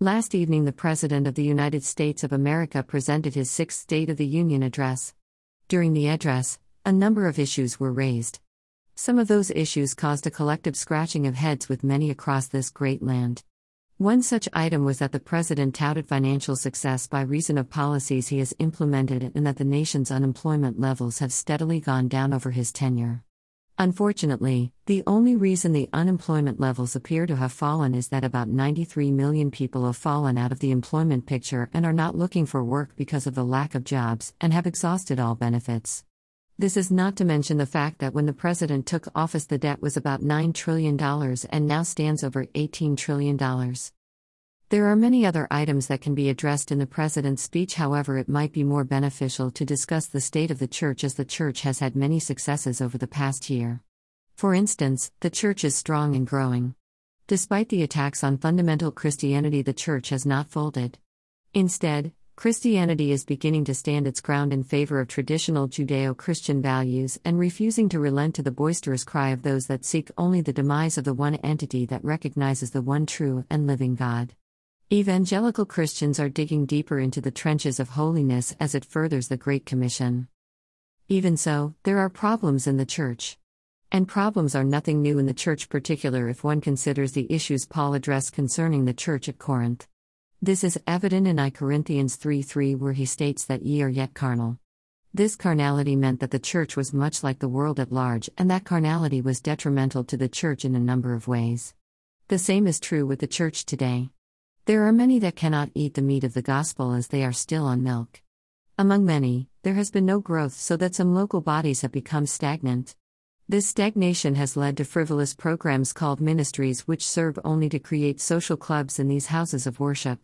Last evening, the President of the United States of America presented his sixth State of the Union address. During the address, a number of issues were raised. Some of those issues caused a collective scratching of heads with many across this great land. One such item was that the president touted financial success by reason of policies he has implemented and that the nation's unemployment levels have steadily gone down over his tenure. Unfortunately, the only reason the unemployment levels appear to have fallen is that about 93 million people have fallen out of the employment picture and are not looking for work because of the lack of jobs and have exhausted all benefits. This is not to mention the fact that when the president took office, the debt was about $9 trillion and now stands over $18 trillion. There are many other items that can be addressed in the President's speech, however, it might be more beneficial to discuss the state of the Church as the Church has had many successes over the past year. For instance, the Church is strong and growing. Despite the attacks on fundamental Christianity, the Church has not folded. Instead, Christianity is beginning to stand its ground in favor of traditional Judeo Christian values and refusing to relent to the boisterous cry of those that seek only the demise of the one entity that recognizes the one true and living God. Evangelical Christians are digging deeper into the trenches of holiness as it furthers the Great Commission. Even so, there are problems in the Church. And problems are nothing new in the Church, particular if one considers the issues Paul addressed concerning the Church at Corinth. This is evident in I Corinthians 3 3, where he states that ye are yet carnal. This carnality meant that the Church was much like the world at large, and that carnality was detrimental to the Church in a number of ways. The same is true with the Church today. There are many that cannot eat the meat of the gospel as they are still on milk. Among many, there has been no growth, so that some local bodies have become stagnant. This stagnation has led to frivolous programs called ministries, which serve only to create social clubs in these houses of worship.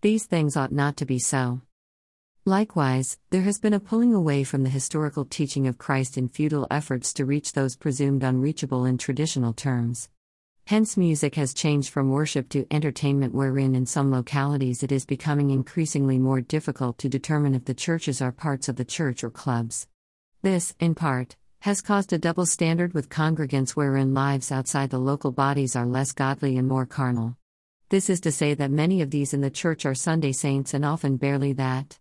These things ought not to be so. Likewise, there has been a pulling away from the historical teaching of Christ in futile efforts to reach those presumed unreachable in traditional terms. Hence, music has changed from worship to entertainment, wherein in some localities it is becoming increasingly more difficult to determine if the churches are parts of the church or clubs. This, in part, has caused a double standard with congregants wherein lives outside the local bodies are less godly and more carnal. This is to say that many of these in the church are Sunday saints and often barely that.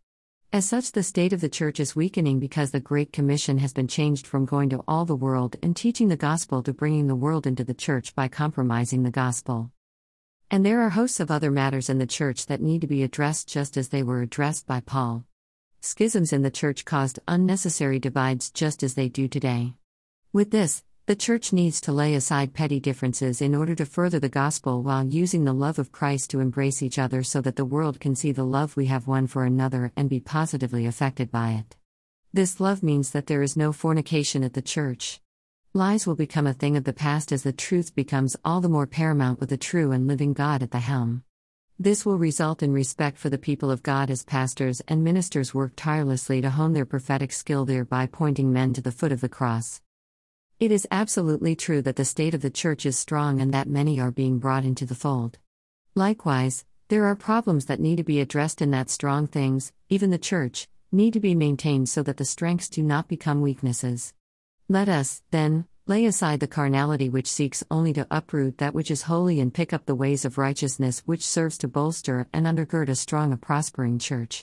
As such, the state of the church is weakening because the Great Commission has been changed from going to all the world and teaching the gospel to bringing the world into the church by compromising the gospel. And there are hosts of other matters in the church that need to be addressed just as they were addressed by Paul. Schisms in the church caused unnecessary divides just as they do today. With this, the Church needs to lay aside petty differences in order to further the gospel while using the love of Christ to embrace each other so that the world can see the love we have one for another and be positively affected by it. This love means that there is no fornication at the Church. Lies will become a thing of the past as the truth becomes all the more paramount with the true and living God at the helm. This will result in respect for the people of God as pastors and ministers work tirelessly to hone their prophetic skill, thereby pointing men to the foot of the cross. It is absolutely true that the state of the church is strong and that many are being brought into the fold. Likewise, there are problems that need to be addressed in that strong things, even the church, need to be maintained so that the strengths do not become weaknesses. Let us, then, lay aside the carnality which seeks only to uproot that which is holy and pick up the ways of righteousness which serves to bolster and undergird a strong, a prospering church.